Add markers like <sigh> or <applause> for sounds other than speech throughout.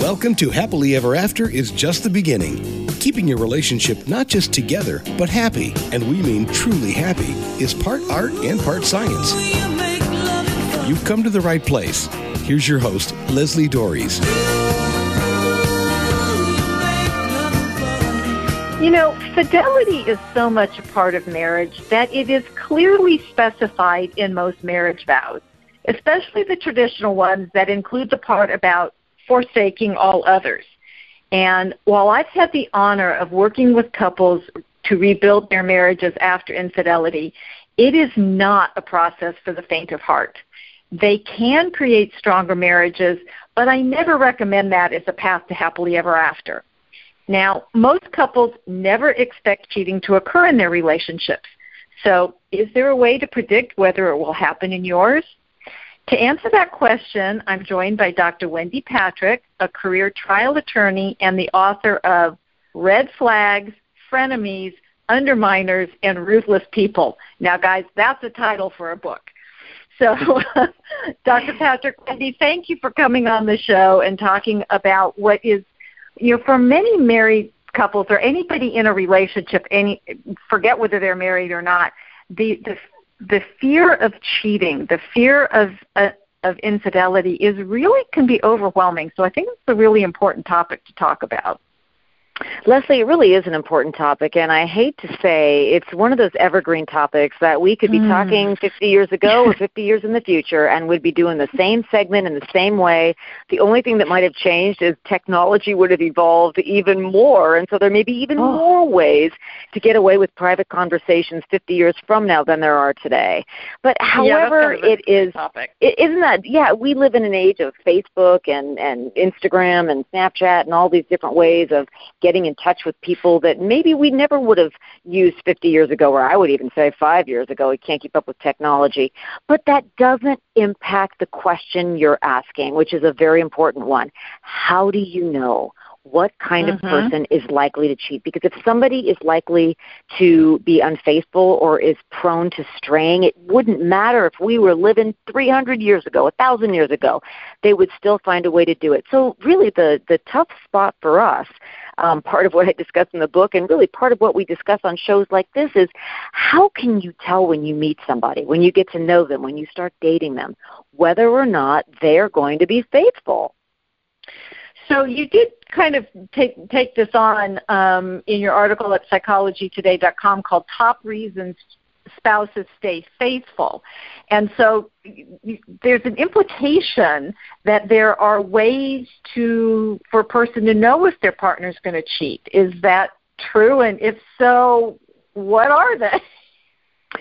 Welcome to Happily Ever After is just the beginning. Keeping your relationship not just together, but happy, and we mean truly happy, is part art and part science. You've come to the right place. Here's your host, Leslie Doares. You know, fidelity is so much a part of marriage that it is clearly specified in most marriage vows, especially the traditional ones that include the part about forsaking all others. And while I've had the honor of working with couples to rebuild their marriages after infidelity, it is not a process for the faint of heart. They can create stronger marriages, but I never recommend that as a path to happily ever after. Now, most couples never expect cheating to occur in their relationships. So, is there a way to predict whether it will happen in yours? To answer that question, I'm joined by Dr. Wendy Patrick, a career trial attorney and the author of Red Flags, Frenemies, Underminers, and Ruthless People. Now, guys, that's a title for a book. So, <laughs> Dr. Patrick, Wendy, thank you for coming on the show and talking about what is you know, for many married couples or anybody in a relationship, any forget whether they're married or not, the the the fear of cheating, the fear of uh, of infidelity is really can be overwhelming. So I think it's a really important topic to talk about. Leslie, it really is an important topic, and I hate to say it's one of those evergreen topics that we could be mm. talking 50 years ago or <laughs> 50 years in the future and would be doing the same segment in the same way. The only thing that might have changed is technology would have evolved even more, and so there may be even oh. more ways to get away with private conversations 50 years from now than there are today. But however, yeah, it is, topic. is isn't that, yeah, we live in an age of Facebook and, and Instagram and Snapchat and all these different ways of getting getting in touch with people that maybe we never would have used 50 years ago, or I would even say five years ago. We can't keep up with technology. But that doesn't impact the question you're asking, which is a very important one. How do you know? what kind mm-hmm. of person is likely to cheat because if somebody is likely to be unfaithful or is prone to straying it wouldn't matter if we were living 300 years ago 1000 years ago they would still find a way to do it so really the the tough spot for us um, part of what I discuss in the book, and really part of what we discuss on shows like this is how can you tell when you meet somebody, when you get to know them, when you start dating them, whether or not they're going to be faithful? So you did kind of take take this on um, in your article at psychologytoday.com called "Top Reasons spouses stay faithful. And so there's an implication that there are ways to for a person to know if their partner is going to cheat. Is that true? And if so, what are they?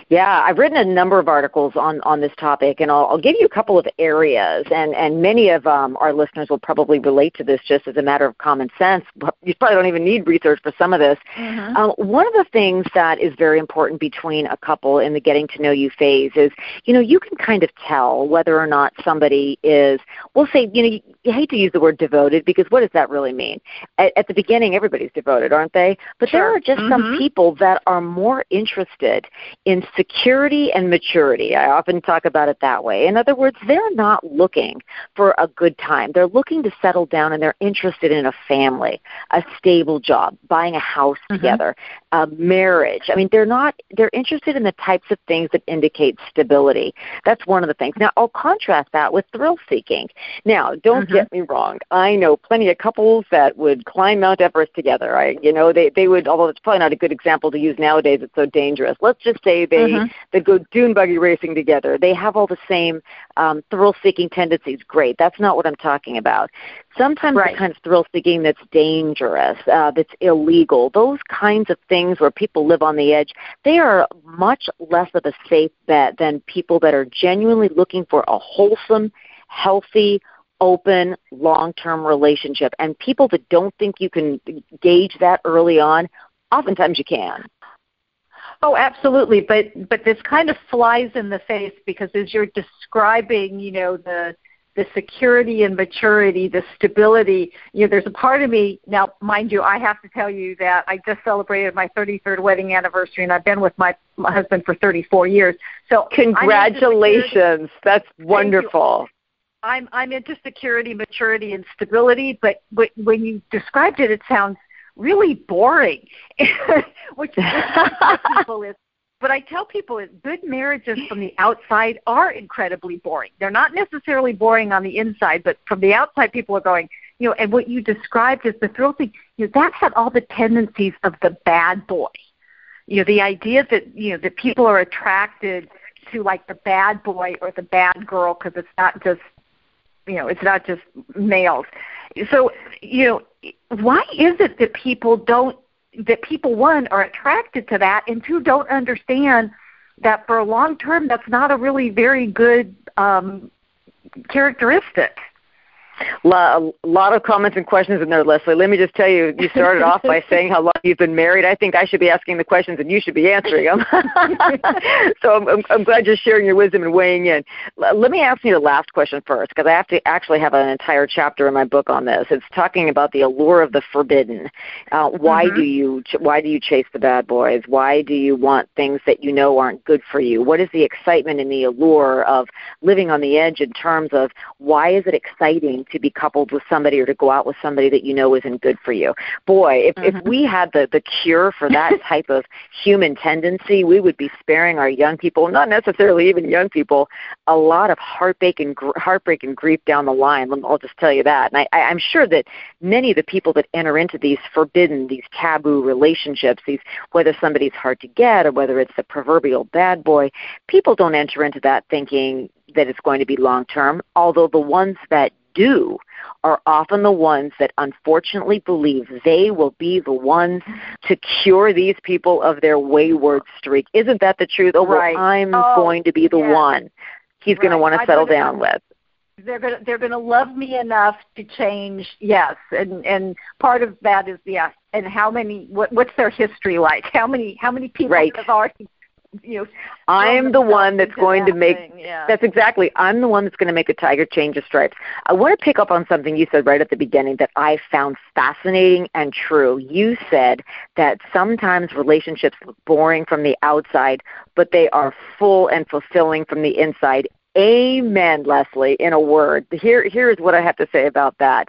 Yeah, I've written a number of articles on on this topic, and I'll, I'll give you a couple of areas, and and many of um, our listeners will probably relate to this just as a matter of common sense. You probably don't even need research for some of this. Mm-hmm. Um, one of the things that is very important between a couple in the getting to know you phase is, you know, you can kind of tell whether or not somebody is. We'll say, you know, you, you hate to use the word devoted because what does that really mean? At, at the beginning, everybody's devoted, aren't they? But sure. there are just mm-hmm. some people that are more interested in security and maturity. I often talk about it that way. In other words, they're not looking for a good time. They're looking to settle down and they're interested in a family, a stable job, buying a house mm-hmm. together, a marriage. I mean, they're not they're interested in the types of things that indicate stability. That's one of the things. Now, I'll contrast that with thrill seeking. Now, don't mm-hmm. get me wrong. I know plenty of couples that would climb Mount Everest together. I you know, they they would although it's probably not a good example to use nowadays, it's so dangerous. Let's just say they mm-hmm. they go dune buggy racing together. They have all the same um, thrill-seeking tendencies. Great. That's not what I'm talking about. Sometimes right. the kind of thrill-seeking that's dangerous, uh, that's illegal, those kinds of things where people live on the edge, they are much less of a safe bet than people that are genuinely looking for a wholesome, healthy, open, long term relationship. And people that don't think you can gauge that early on, oftentimes you can. Oh, absolutely. But but this kind of flies in the face because as you're describing, you know, the the security and maturity, the stability, you know, there's a part of me now, mind you, I have to tell you that I just celebrated my 33rd wedding anniversary, and I've been with my, my husband for 34 years. So congratulations, that's wonderful. I'm I'm into security, maturity, and stability. But but when you described it, it sounds really boring, <laughs> which, which <laughs> people is. But I tell people that good marriages from the outside are incredibly boring. They're not necessarily boring on the inside, but from the outside, people are going, you know. And what you described as the thrill thing, you know, that had all the tendencies of the bad boy. You know, the idea that you know that people are attracted to like the bad boy or the bad girl because it's not just you know it's not just males so you know why is it that people don't that people one are attracted to that and two don't understand that for a long term that's not a really very good um characteristic a lot of comments and questions in there, Leslie. Let me just tell you, you started off by <laughs> saying how long you've been married. I think I should be asking the questions and you should be answering them. <laughs> so I'm, I'm, I'm, glad you're sharing your wisdom and weighing in. Let me ask you the last question first, because I have to actually have an entire chapter in my book on this. It's talking about the allure of the forbidden. Uh, why mm-hmm. do you why do you chase the bad boys? Why do you want things that you know aren't good for you? What is the excitement and the allure of living on the edge in terms of why is it exciting to be coupled with somebody or to go out with somebody that you know isn't good for you. Boy, if, mm-hmm. if we had the, the cure for that <laughs> type of human tendency, we would be sparing our young people, not necessarily even young people, a lot of heartbreak and gr- heartbreak and grief down the line. I'll just tell you that. And I, I'm sure that many of the people that enter into these forbidden, these taboo relationships, these whether somebody's hard to get or whether it's the proverbial bad boy, people don't enter into that thinking that it's going to be long term. Although the ones that do are often the ones that unfortunately believe they will be the ones to cure these people of their wayward streak. Isn't that the truth? Oh, right. well, I'm oh, going to be the yeah. one he's right. going to want to settle down with. They're going to they're going to love me enough to change. Yes, and and part of that is yes. And how many? What what's their history like? How many how many people right. have already you know i'm the one that's going to make yeah. that's exactly i'm the one that's going to make a tiger change of stripes. I want to pick up on something you said right at the beginning that i found fascinating and true. You said that sometimes relationships look boring from the outside but they are full and fulfilling from the inside. Amen leslie in a word. Here here is what i have to say about that.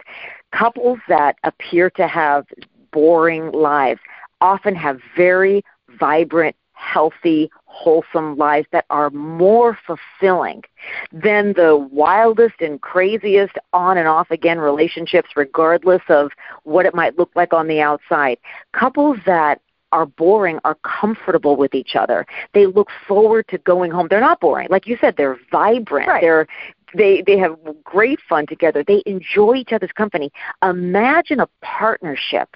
Couples that appear to have boring lives often have very vibrant healthy, wholesome lives that are more fulfilling than the wildest and craziest on and off again relationships, regardless of what it might look like on the outside. Couples that are boring are comfortable with each other. They look forward to going home. They're not boring. Like you said, they're vibrant. Right. They're they they have great fun together. They enjoy each other's company. Imagine a partnership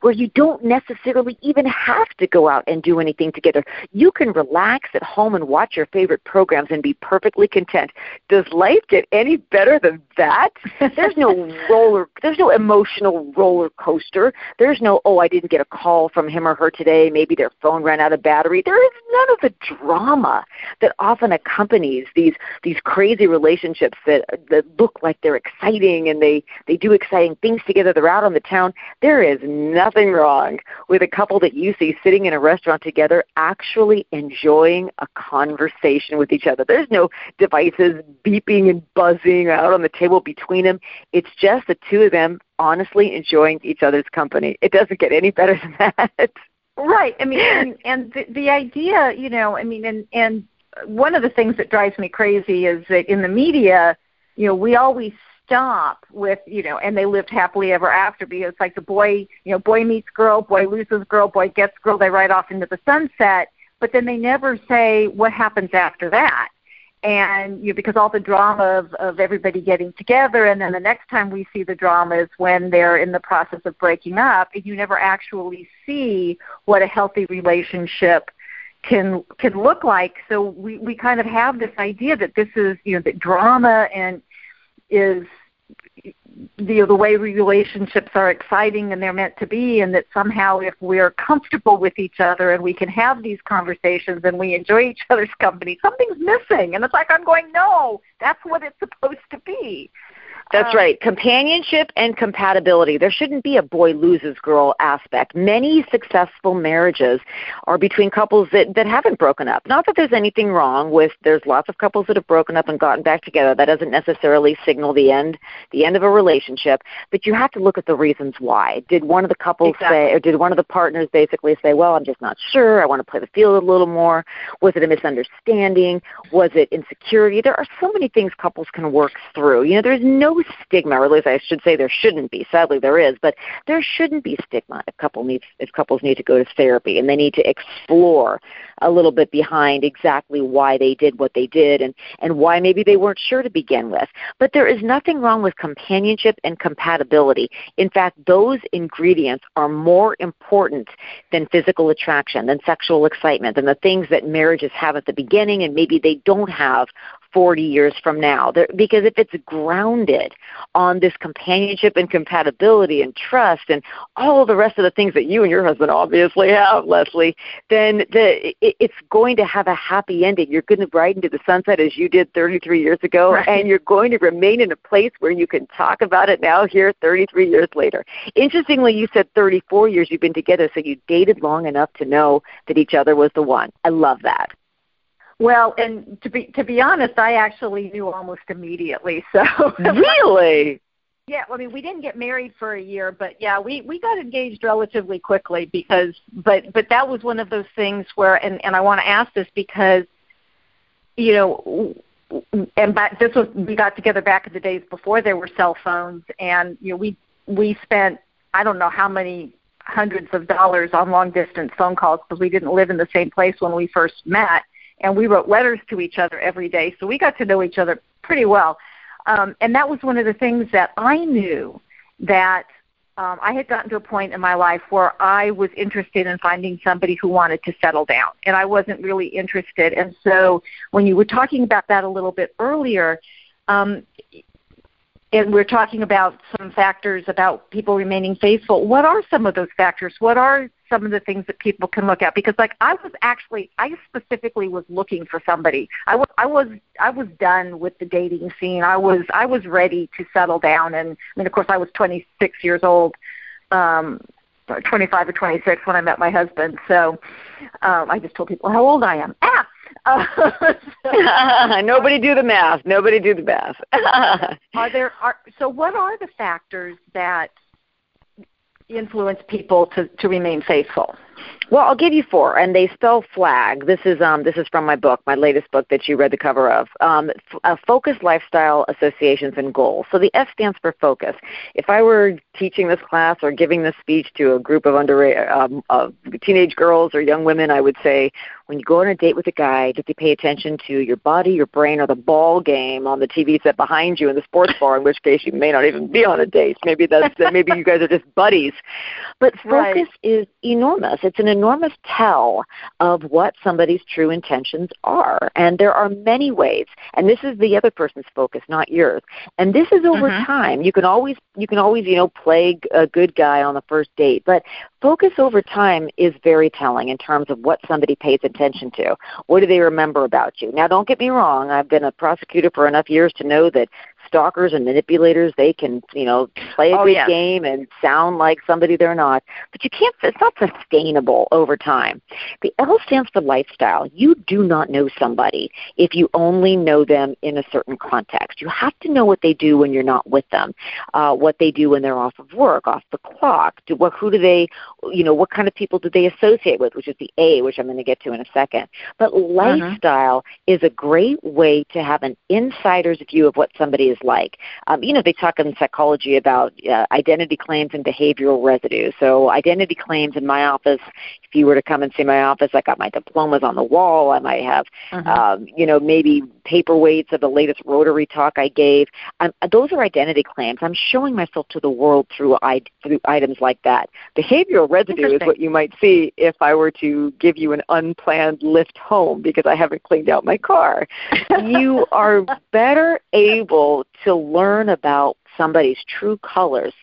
where you don't necessarily even have to go out and do anything together. You can relax at home and watch your favorite programs and be perfectly content. Does life get any better than that? <laughs> There's no roller there's no emotional roller coaster. There's no oh I didn't get a call from him or her today, maybe their phone ran out of battery. There is none of the drama that often accompanies these these crazy relationships that that look like they're exciting and they they do exciting things together. They're out on the town. There is nothing wrong with a couple that you see sitting in a restaurant together actually enjoying a conversation with each other. There's no devices beeping and buzzing out on the table between them. It's just the two of them honestly enjoying each other's company. It doesn't get any better than that. Right. I mean, and, and the, the idea, you know, I mean, and and one of the things that drives me crazy is that in the media, you know, we always stop with you know and they lived happily ever after because like the boy you know boy meets girl boy loses girl boy gets girl they ride off into the sunset but then they never say what happens after that. And you know, because all the drama of, of everybody getting together and then the next time we see the drama is when they're in the process of breaking up and you never actually see what a healthy relationship can can look like. So we we kind of have this idea that this is you know that drama and is the the way relationships are exciting and they're meant to be and that somehow if we're comfortable with each other and we can have these conversations and we enjoy each other's company something's missing. And it's like i'm going no that's what it's supposed to be That's um, right. Companionship and compatibility. There shouldn't be a boy loses girl aspect. Many successful marriages are between couples that, that haven't broken up. Not that there's anything wrong with there's lots of couples that have broken up and gotten back together. That doesn't necessarily signal the end the end of a relationship, but you have to look at the reasons why. Did one of the couples exactly. say or did one of the partners basically say, Well, I'm just not sure, I want to play the field a little more? Was it a misunderstanding? Was it insecurity? There are so many things couples can work through. You know, there's no stigma, or at least I should say there shouldn't be. Sadly, there is, but there shouldn't be stigma if couple needs if couples need to go to therapy and they need to explore a little bit behind exactly why they did what they did and and why maybe they weren't sure to begin with. But there is nothing wrong with companionship and compatibility. In fact, those ingredients are more important than physical attraction, than sexual excitement, than the things that marriages have at the beginning and maybe they don't have 40 years from now. There, because if it's grounded on this companionship and compatibility and trust and all the rest of the things that you and your husband obviously have, Leslie, then the, it, it's going to have a happy ending. You're going to ride into the sunset as you did 33 years ago, right. and you're going to remain in a place where you can talk about it now here 33 years later. Interestingly, you said 34 years you've been together, so you dated long enough to know that each other was the one. I love that. Well, and to be to be honest, I actually knew almost immediately. So <laughs> really, yeah. I mean, we didn't get married for a year, but yeah, we we got engaged relatively quickly because. But but that was one of those things where, and and I want to ask this because, you know. And back, this was we got together back in the days before there were cell phones, and you know we we spent I don't know how many hundreds of dollars on long distance phone calls because we didn't live in the same place when we first met and we wrote letters to each other every day, so we got to know each other pretty well. Um, and that was one of the things that I knew that um, I had gotten to a point in my life where I was interested in finding somebody who wanted to settle down, and I wasn't really interested. And so, when you were talking about that a little bit earlier, um, and we're talking about some factors about people remaining faithful. What are some of those factors? What are some of the things that people can look at? Because like I was actually, I specifically was looking for somebody. I was, I was, I was done with the dating scene. I was, I was ready to settle down. And I mean, of course, I was 26 years old. Um, 25 or 26 when I met my husband. So um, I just told people how old I am. Ah, <laughs> Nobody do the math. Nobody do the math. <laughs> are there are so what are the factors that influence people to, to remain faithful? Well, I'll give you four, and they spell flag. This is um, this is from my book, my latest book that you read the cover of. Um, f- uh, focus, lifestyle, associations, and goals. So the F stands for focus. If I were teaching this class or giving this speech to a group of under um, uh, teenage girls or young women, I would say, when you go on a date with a guy, does he pay attention to your body, your brain, or the ball game on the TV set behind you in the sports bar? In which case, you may not even be on a date. Maybe that's maybe you guys are just buddies. But focus right. is enormous. It's an enormous tell of what somebody's true intentions are. And there are many ways. And this is the other person's focus, not yours. And this is over mm-hmm. time. You can always you can always, you know, play a good guy on the first date, but focus over time is very telling in terms of what somebody pays attention to. What do they remember about you? Now, don't get me wrong. I've been a prosecutor for enough years to know that stalkers and manipulators they can you know play a oh, good game and sound like somebody they're not. But you can't it's not sustainable over time. The l stands for lifestyle. You do not know somebody if you only know them in a certain context. You have to know what they do when you're not with them uh, what they do when they're off of work off the clock. Do what who do they you know what kind of people do they associate with which is the a which i'm going to get to in a second. But uh-huh. lifestyle uh-huh. is a great way to have an insider's view of what somebody is like. Um, you know, they talk in psychology about uh, identity claims and behavioral residue. So, identity claims in my office, you were to come and see my office, I got my diplomas on the wall. I might have, uh-huh. um, you know, maybe paperweights of the latest Rotary talk I gave. Um, those are identity claims. I'm showing myself to the world through, I, through items like that. Behavioral residue is what you might see if I were to give you an unplanned lift home because I haven't cleaned out my car. <laughs> you are better able to learn about somebody's true colors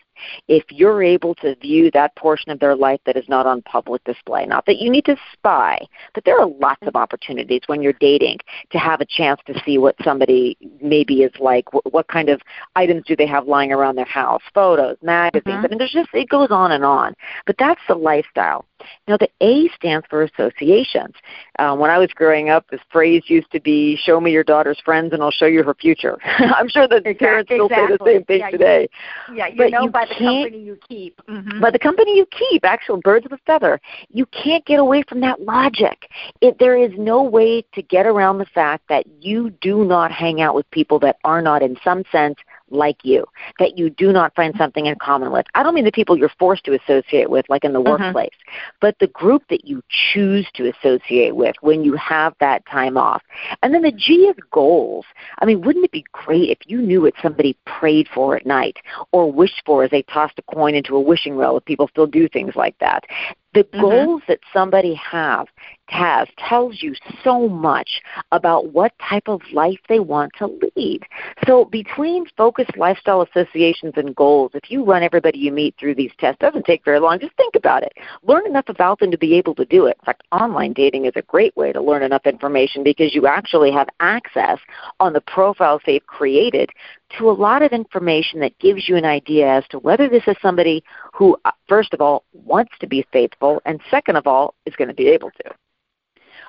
if you're able to view that portion of their life that is not on public display. Not that you need to spy, but there are lots of opportunities when you're dating to have a chance to see what somebody maybe is like. What, what kind of items do they have lying around their house? Photos, magazines. Mm-hmm. I mean, there's just it goes on and on. But that's the lifestyle. Now, the A stands for associations. Uh, when I was growing up, this phrase used to be, show me your daughter's friends and I'll show you her future. <laughs> I'm sure that exactly, parents still exactly. say the same thing yeah, today. You, yeah, you but know you by the company you keep. Mm-hmm. By the company you keep, actual birds of a feather. You can't get away from that logic. It, there is no way to get around the fact that you do not hang out with people that are not, in some sense, like you, that you do not find something in common with. I don't mean the people you're forced to associate with, like in the mm-hmm. workplace, but the group that you choose to associate with when you have that time off. And then the G is goals. I mean, wouldn't it be great if you knew what somebody prayed for at night or wished for as they tossed a coin into a wishing well if people still do things like that? The mm-hmm. goals that somebody have has tells you so much about what type of life they want to lead. So between focused lifestyle associations and goals, if you run everybody you meet through these tests, doesn't take very long. Just think about it. Learn enough about them to be able to do it. In fact, online dating is a great way to learn enough information because you actually have access on the profiles they've created to a lot of information that gives you an idea as to whether this is somebody who, uh, first of all, wants to be faithful, and second of all, is going to be able to.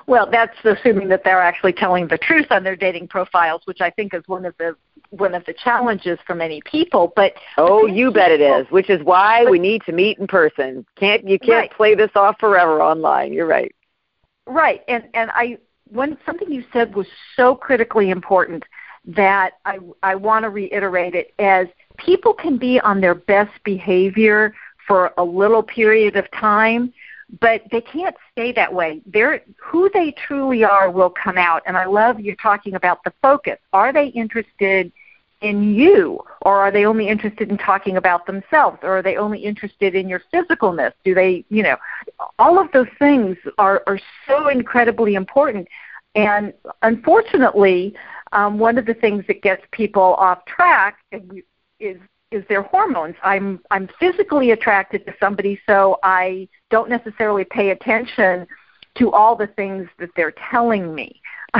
Well, that's assuming that they're actually telling the truth on their dating profiles, which I think is one of the one of the challenges for many people. But oh, you bet it is. Which is why but, we need to meet in person. Can't you can't right. play this off forever online? You're right. Right, and and I one something you said was so critically important that I, I want to reiterate it as people can be on their best behavior for a little period of time, but they can't stay that way. They're, who they truly are will come out. And I love you talking about the focus. Are they interested in you or are they only interested in talking about themselves or are they only interested in your physicalness do they you know all of those things are are so incredibly important and unfortunately um, one of the things that gets people off track is is their hormones. I'm I'm physically attracted to somebody, so I don't necessarily pay attention to all the things that they're telling me. <laughs>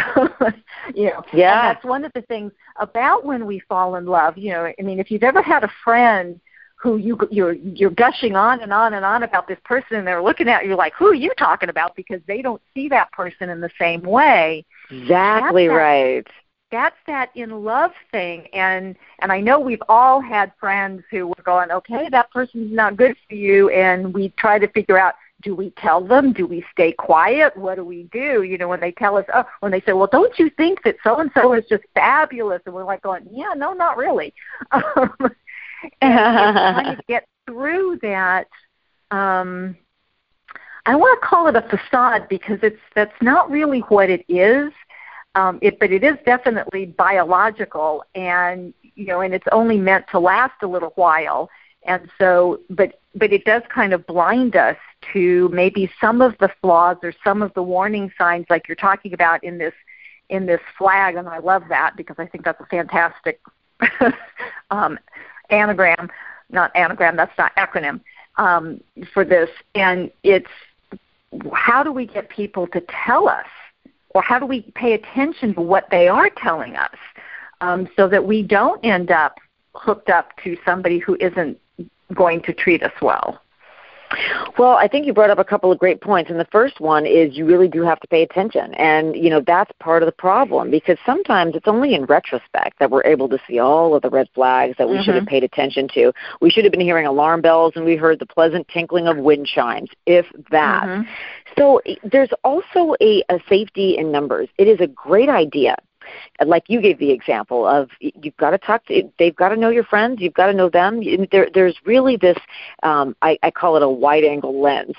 you know, yeah. And that's one of the things about when we fall in love. You know, I mean, if you've ever had a friend who you you're you're gushing on and on and on about this person, and they're looking at you like, who are you talking about? Because they don't see that person in the same way. Exactly right that's that in love thing and and I know we've all had friends who were going, okay, that person's not good for you, and we try to figure out do we tell them? Do we stay quiet? What do we do? You know, when they tell us, oh, when they say, well, don't you think that so and so is just fabulous? And we're like going, yeah, no, not really. <laughs> Um, and trying to get through that. Um, I want to call it a facade because it's that's not really what it is um, it, but it is definitely biological, and you know, and it's only meant to last a little while. And so, but but it does kind of blind us to maybe some of the flaws or some of the warning signs, like you're talking about in this in this flag. And I love that because I think that's a fantastic <laughs> um, anagram, not anagram. That's not acronym um, for this. And it's how do we get people to tell us or how do we pay attention to what they are telling us um, so that we don't end up hooked up to somebody who isn't going to treat us well? Well, I think you brought up a couple of great points, and the first one is you really do have to pay attention, and you know that's part of the problem because sometimes it's only in retrospect that we're able to see all of the red flags that we mm-hmm. should have mm-hmm. paid attention to. We should have been hearing alarm bells, and we heard the pleasant tinkling of wind chimes, if that. Mm-hmm. So there's also a, a safety in numbers. It is a great idea like you gave the example of you've got to talk to they've got to know your friends you've got to know them. There, there's really this um, I, I call it a wide angle lens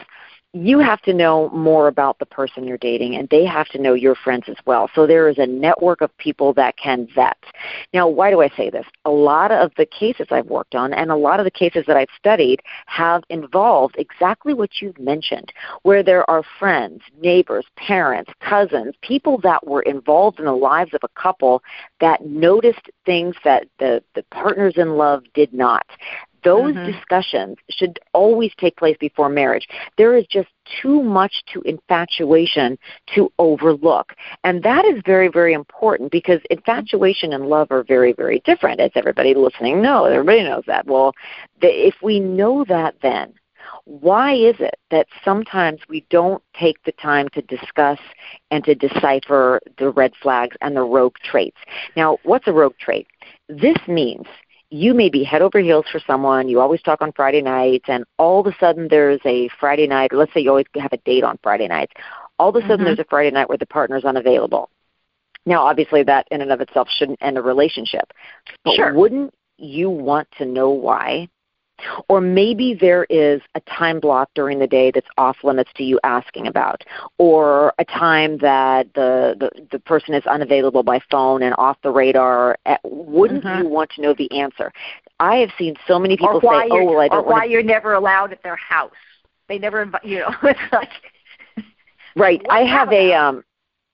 you have to know more about the person you're dating and they have to know your friends as well. So there is a network of people that can vet. Now, why do I say this? A lot of the cases I've worked on and a lot of the cases that I've studied have involved exactly what you've mentioned, where there are friends, neighbors, parents, cousins, people that were involved in the lives of a couple that noticed things that the, the partners in love did not Those mm-hmm. discussions should always take place before marriage. There is just too much to infatuation to overlook. And that is very, very important because infatuation and love are very, very different, as everybody listening knows. Everybody knows that. Well, the, if we know that then, why is it that sometimes we don't take the time to discuss and to decipher the red flags and the rogue traits? Now, what's a rogue trait? This means you may be head over heels for someone, you always talk on Friday nights, and all of a sudden there's a Friday night, let's say you always have a date on Friday nights. All of a sudden mm-hmm. there's a Friday night where the partner's unavailable. Now, obviously, that in and of itself shouldn't end a relationship. But sure. wouldn't you want to know why? Or maybe there is a time block during the day that's off limits to you asking about, or a time that the, the, the person is unavailable by phone and off the radar. Eh, wouldn't mm-hmm. you want to know the answer? I have seen so many people say, "Oh, well, I don't." Or why you're never allowed at their house. They never invite you. Know, <laughs> it's like. Right. I have a um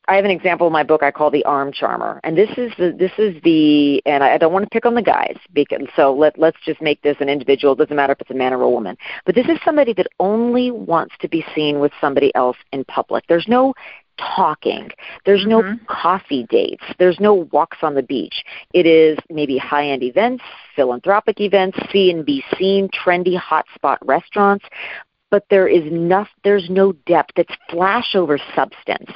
I have an example in my book I call the arm charmer, and this is the this is the and I don't want to pick on the guys because so let let's just make this an individual. It doesn't matter if it's a man or a woman, but this is somebody that only wants to be seen with somebody else in public. There's no talking. There's no mm-hmm. coffee dates. There's no walks on the beach. It is maybe high end events, philanthropic events, see and be seen, trendy hotspot restaurants but there is no, there's no depth. It's flash over substance.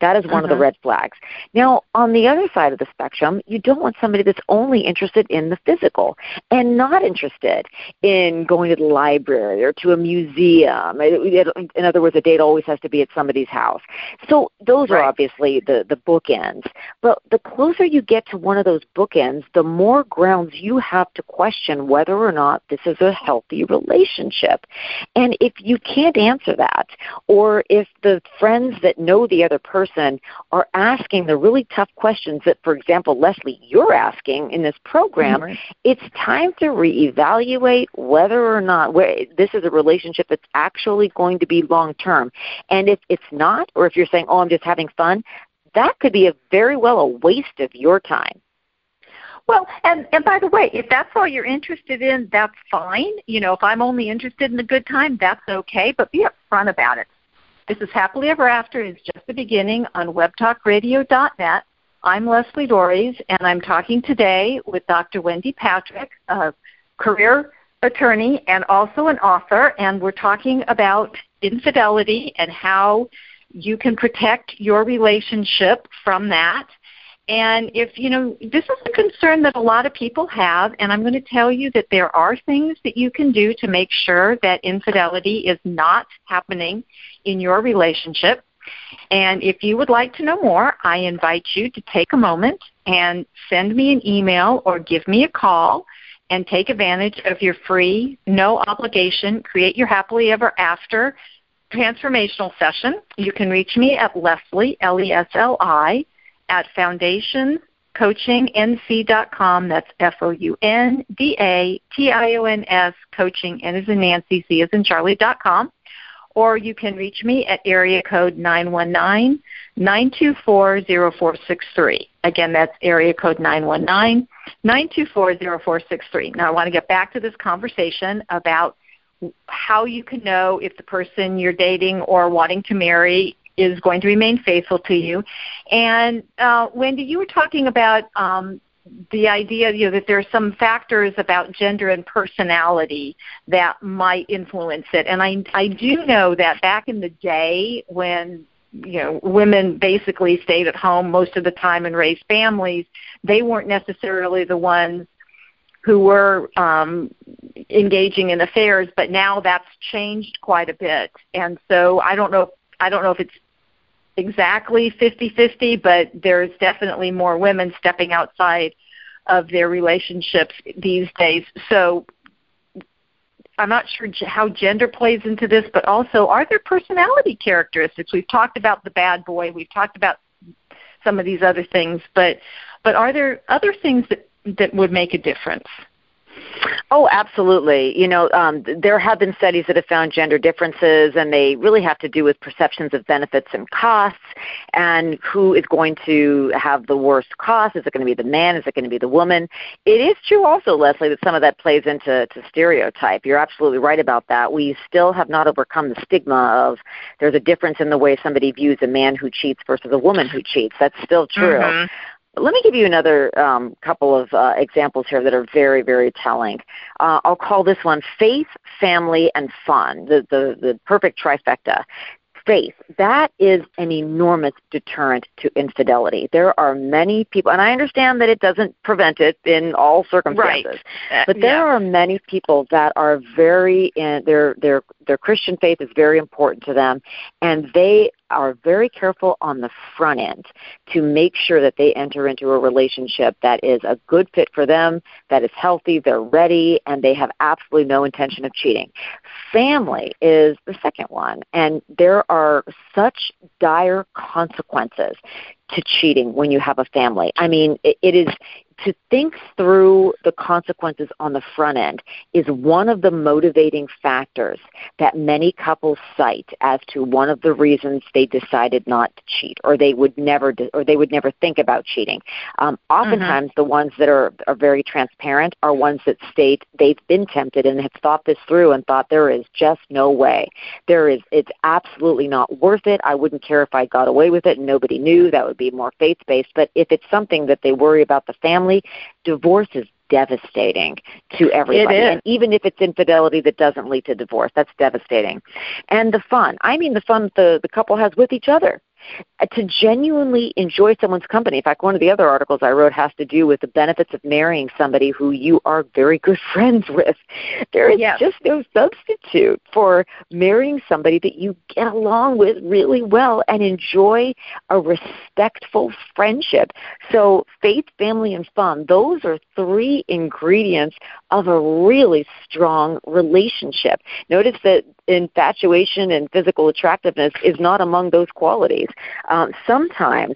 That is one uh-huh. of the mm-hmm. red flags. Now, on the other side of the spectrum, you don't want somebody that's only interested in the physical and not interested in going to the library or to a museum. In other words, a date always has to be at somebody's house. So those right. are obviously the, the bookends. But the closer you get to one of those bookends, the more grounds you have to question whether or not this is a healthy relationship. And if you can't answer that, or if the friends that know the other person are asking the really tough questions that, for example, Leslie, you're asking in this program, mm-hmm. it's time to reevaluate whether or not this is a relationship that's actually going to be long term. And if it's not, or if you're saying, oh, I'm just having fun, that could be a very well a waste of your time. Well, and and by the way, if that's all you're interested in, that's fine. You know, if I'm only interested in the good time, that's okay. But be upfront about it. This is Happily Ever After. It's just the beginning on WebTalkRadio.net. I'm Leslie Doares, and I'm talking today with Dr. Wendy Patrick, a career attorney and also an author, and we're talking about infidelity and how you can protect your relationship from that and if, you know, this is a concern that a lot of people have, and I'm going to tell you that there are things that you can do to make sure that infidelity is not happening in your relationship. And if you would like to know more, I invite you to take a moment and send me an email or give me a call and take advantage of your free, no obligation, create your happily ever after transformational session. You can reach me at Leslie, L E S L I, at foundationscoachingnc.com. That's F O U N D A T I O N S coaching, N is in Nancy, C is in Charlie.com. Or you can reach me at area code 919 924 0463. Again, that's area code 919 924 0463. Now, I want to get back to this conversation about how you can know if the person you're dating or wanting to marry is going to remain faithful to you. And uh, Wendy, you were talking about um, the idea you know, that there are some factors about gender and personality that might influence it. And I, I do know that back in the day when you know women basically stayed at home most of the time and raised families, they weren't necessarily the ones who were um, engaging in affairs, but now that's changed quite a bit. And so I don't know. I don't know if it's exactly 50-50, but there's definitely more women stepping outside of their relationships these days. So I'm not sure how gender plays into this, but also are there personality characteristics? We've talked about the bad boy, we've talked about some of these other things, but but are there other things that that would make a difference? Oh, absolutely. You know, um, there have been studies that have found gender differences, and they really have to do with perceptions of benefits and costs, and who is going to have the worst cost. Is it going to be the man? Is it going to be the woman? It is true also, Leslie, that some of that plays into to stereotype. You're absolutely right about that. We still have not overcome the stigma of there's a difference in the way somebody views a man who cheats versus a woman who cheats. That's still true. Mm-hmm. Let me give you another um, couple of uh, examples here that are very, very telling. Uh, I'll call this one faith, family, and fun, the, the, the perfect trifecta faith, that is an enormous deterrent to infidelity. There are many people, and I understand that it doesn't prevent it in all circumstances, right. uh, but there yeah. are many people that are very, in, their, their, their Christian faith is very important to them, and they are very careful on the front end to make sure that they enter into a relationship that is a good fit for them, that is healthy, they're ready, and they have absolutely no intention of cheating. Family is the second one, and there are such dire consequences to cheating when you have a family. I mean, it, it is to think through the consequences on the front end is one of the motivating factors that many couples cite as to one of the reasons they decided not to cheat or they would never or they would never think about cheating. Um, oftentimes, mm-hmm. the ones that are are very transparent are ones that state they've been tempted and have thought this through and thought there is just no way. There is it's absolutely not worth it. I wouldn't care if I got away with it and nobody knew. That would be more faith based. But if it's something that they worry about the family family, divorce is devastating to everybody. And even if it's infidelity that doesn't lead to divorce, that's devastating. And the fun. I mean the fun the, the couple has with each other. Uh, to genuinely enjoy someone's company. In fact, one of the other articles I wrote has to do with the benefits of marrying somebody who you are very good <laughs> friends with. There is yes. just no substitute for marrying somebody that you get along with really well and enjoy a respectful friendship. So, faith, family, and fun, those are three ingredients of a really strong relationship. Notice that infatuation and physical attractiveness is not among those qualities. Um, sometimes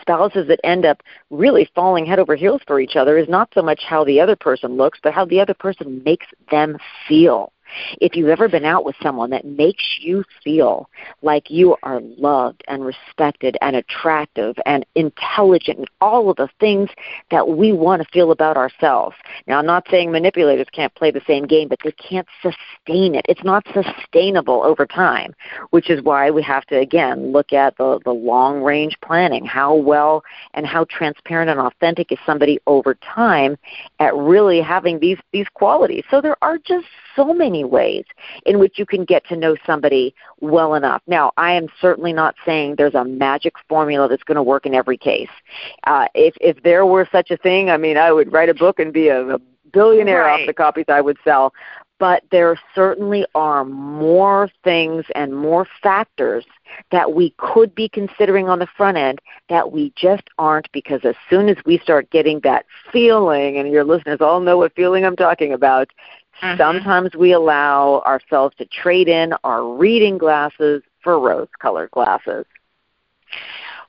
spouses that end up really falling head over heels for each other is not so much how the other person looks, but how the other person makes them feel. If you've ever been out with someone that makes you feel like you are loved and respected and attractive and intelligent and all of the things that we want to feel about ourselves. Now, I'm not saying manipulators can't play the same game, but they can't sustain it. It's not sustainable over time, which is why we have to, again, look at the, the long range planning. How well and how transparent and authentic is somebody over time at really having these, these qualities? So there are just so many ways in which you can get to know somebody well enough. Now, I am certainly not saying there's a magic formula that's going to work in every case. Uh, if if there were such a thing, I mean, I would write a book and be a, a billionaire right. off the copies I would sell. But there certainly are more things and more factors that we could be considering on the front end that we just aren't because as soon as we start getting that feeling, and your listeners all know what feeling I'm talking about, Mm-hmm. Sometimes we allow ourselves to trade in our reading glasses for rose-colored glasses.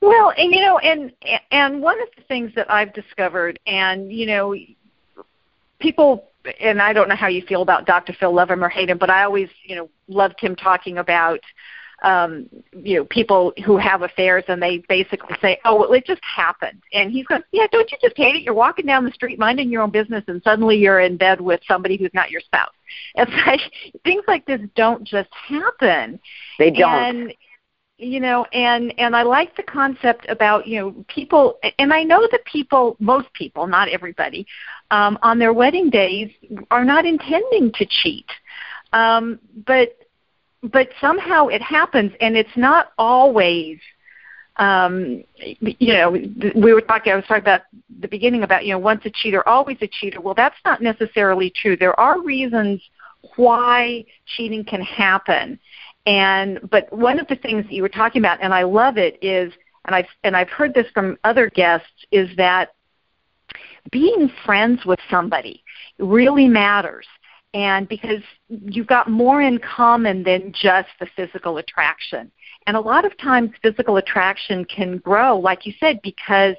Well, and you know, and and one of the things that I've discovered, and you know, people, and I don't know how you feel about Dr. Phil love him or hate him, but I always, you know, loved him talking about um, you know, people who have affairs and they basically say, "Oh, well, it just happened," and he's going, "Yeah, don't you just hate it? You're walking down the street minding your own business, and suddenly you're in bed with somebody who's not your spouse." <laughs> It's like things like this don't just happen. They don't. And, you know and and i like the concept about you know people and i know that people most people not everybody um on their wedding days are not intending to cheat um but but somehow it happens, and it's not always. Um, you know, we were talking. I was talking about the beginning about you know once a cheater, always a cheater. Well, that's not necessarily true. There are reasons why cheating can happen, and but one of the things that you were talking about, and I love it, is and I've and I've heard this from other guests, is that being friends with somebody really matters and because you've got more in common than just the physical attraction. And a lot of times physical attraction can grow, like you said, because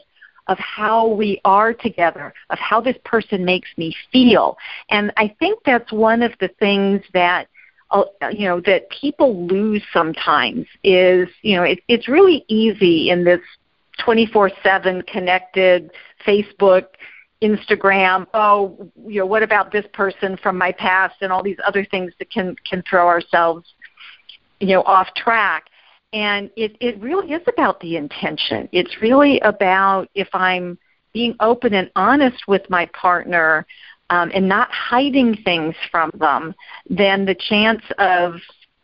of how we are together, of how this person makes me feel. And I think that's one of the things that uh, you know that people lose sometimes is you know it, it's really easy in this 24/7 connected Facebook Instagram, oh, you know, what about this person from my past and all these other things that can can throw ourselves, you know, off track. And it, it really is about the intention. It's really about if I'm being open and honest with my partner um, and not hiding things from them, then the chance of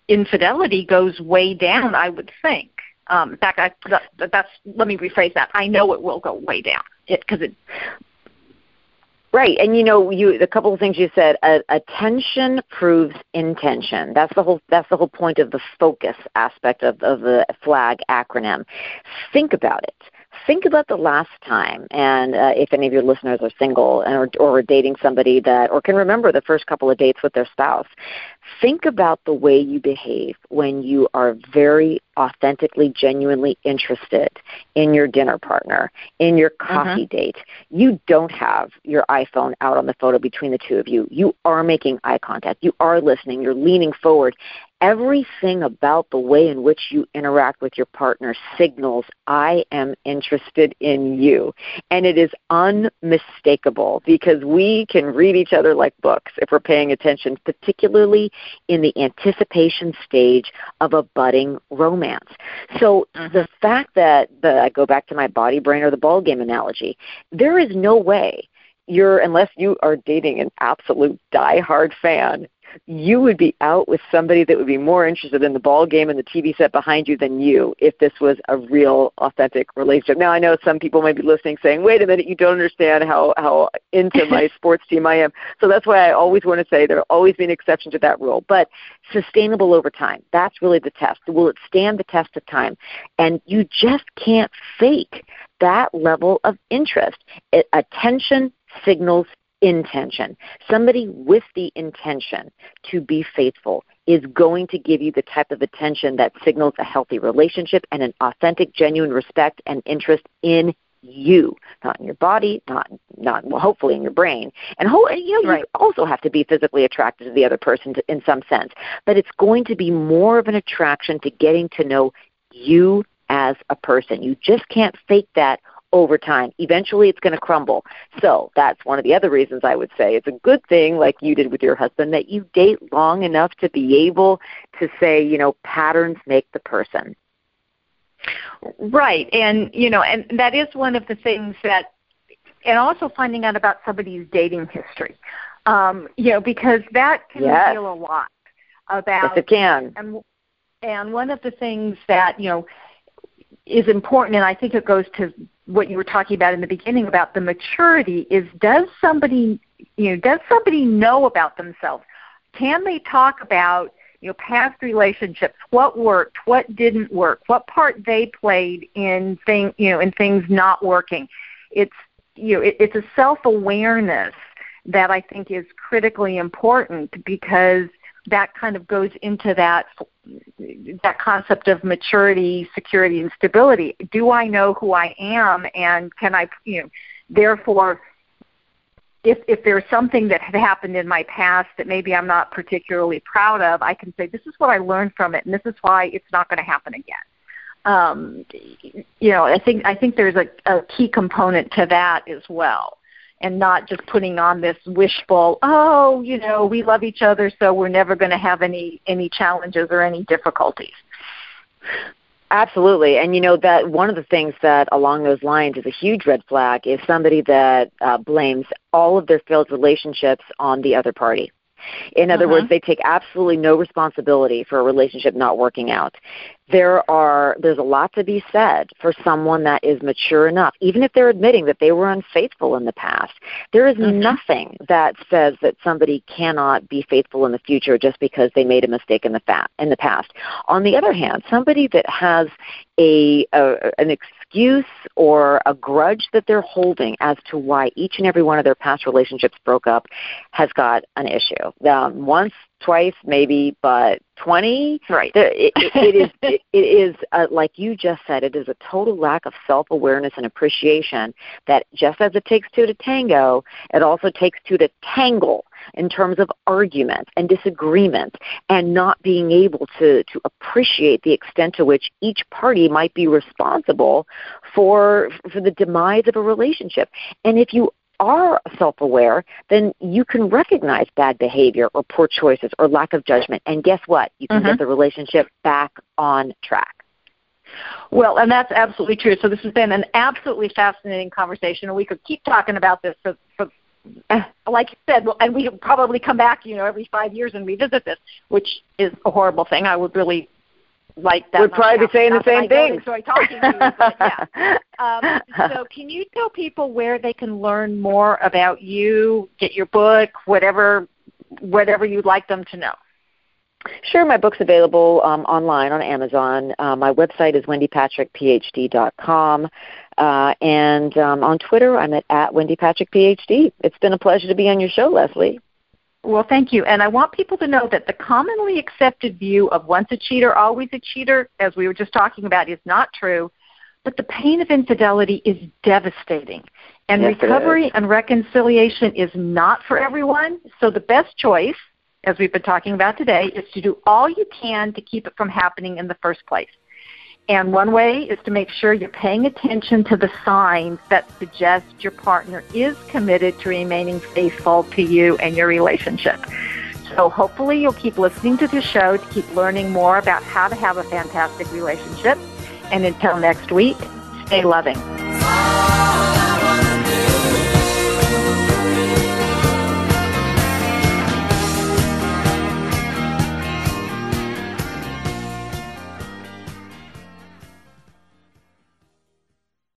infidelity goes way down, I would think. Um, in fact, I, that's let me rephrase that. I know it will go way down because it, it Right, and you know, you a couple of things you said. Uh, attention proves intention. That's the whole. That's the whole point of the focus aspect of, of the flag acronym. Think about it think about the last time, and uh, if any of your listeners are single and, or, or are dating somebody that, or can remember the first couple of dates with their spouse, think about the way you behave when you are very authentically, genuinely interested in your dinner partner, in your coffee uh-huh. date. You don't have your iPhone out on the photo between the two of you. You are making eye contact. You are listening. You're leaning forward everything about the way in which you interact with your partner signals I am interested in you. And it is unmistakable because we can read each other like books if we're paying attention, particularly in the anticipation stage of a budding romance. So mm-hmm. the fact that the, I go back to my body brain or the ball game analogy, there is no way you're unless you are dating an absolute die-hard fan you would be out with somebody that would be more interested in the ball game and the TV set behind you than you if this was a real authentic relationship. Now I know some people might be listening saying, "Wait a minute, you don't understand how how into my <laughs> sports team I am." So that's why I always want to say there'll always be an exception to that rule. But sustainable over time, that's really the test. Will it stand the test of time? And you just can't fake that level of interest. It, attention signals intention. Somebody with the intention to be faithful is going to give you the type of attention that signals a healthy relationship and an authentic, genuine respect and interest in you, not in your body, not not well, hopefully in your brain, and ho- you know right. you also have to be physically attracted to the other person to, in some sense, but it's going to be more of an attraction to getting to know you as a person. You just can't fake that over time. Eventually, it's going to crumble. So that's one of the other reasons I would say it's a good thing, like you did with your husband, that you date long enough to be able to say, you know, patterns make the person. Right, and you know, and that is one of the things that, and also finding out about somebody's dating history, um, you know, because that can yes. reveal a lot about. Yes, it can. And, and one of the things that you know is important, and I think it goes to what you were talking about in the beginning about the maturity is does somebody you know does somebody know about themselves? Can they talk about you know past relationships? What worked? What didn't work? What part they played in thing you know in things not working? It's you know it, it's a self awareness that i think is critically important because that kind of goes into that that concept of maturity, security, and stability. Do I know who I am, and can I, you know, therefore, if if there's something that had happened in my past that maybe I'm not particularly proud of, I can say this is what I learned from it, and this is why it's not going to happen again. Um, you know, I think I think there's a, a key component to that as well and not just putting on this wishful, oh, you know, we love each other, so we're never going to have any any challenges or any difficulties. Absolutely, and you know that one of the things that along those lines is a huge red flag is somebody that uh, blames all of their failed relationships on the other party. In other uh-huh. words, they take absolutely no responsibility for a relationship not working out. There are there's a lot to be said for someone that is mature enough, even if they're admitting that they were unfaithful in the past. There is mm-hmm. nothing that says that somebody cannot be faithful in the future just because they made a mistake in the fa- in the past. On the other hand, somebody that has a, a an excuse or a grudge that they're holding as to why each and every one of their past relationships broke up has got an issue. Um, once, twice, maybe, but 20 right it, it, it is it, it is uh, like you just said it is a total lack of self-awareness and appreciation that just as it takes two to tango it also takes two to tangle in terms of arguments and disagreements and not being able to to appreciate the extent to which each party might be responsible for for the demise of a relationship and if you are self aware, then you can recognize bad behavior or poor choices or lack of judgment. And guess what? You can mm-hmm. get the relationship back on track. Well, and that's absolutely true. So this has been an absolutely fascinating conversation, and we could keep talking about this for, for like you said, well, and we probably come back, you know, every five years and revisit this, which is a horrible thing. I would really like that. We're probably saying the same thing. Enjoy talking to you, but yeah. <laughs> Um, so, can you tell people where they can learn more about you, get your book, whatever, whatever you'd like them to know? Sure, my book's available um, online on Amazon. Uh, my website is wendypatrickphd.com. Uh, and um, on Twitter, I'm at, at wendypatrickphd. It's been a pleasure to be on your show, Leslie. Well, thank you. And I want people to know that the commonly accepted view of once a cheater, always a cheater, as we were just talking about, is not true. But the pain of infidelity is devastating. And yes, recovery and reconciliation is not for everyone. So the best choice, as we've been talking about today, is to do all you can to keep it from happening in the first place. And one way is to make sure you're paying attention to the signs that suggest your partner is committed to remaining faithful to you and your relationship. So hopefully you'll keep listening to this show to keep learning more about how to have a fantastic relationship. And until next week, stay loving.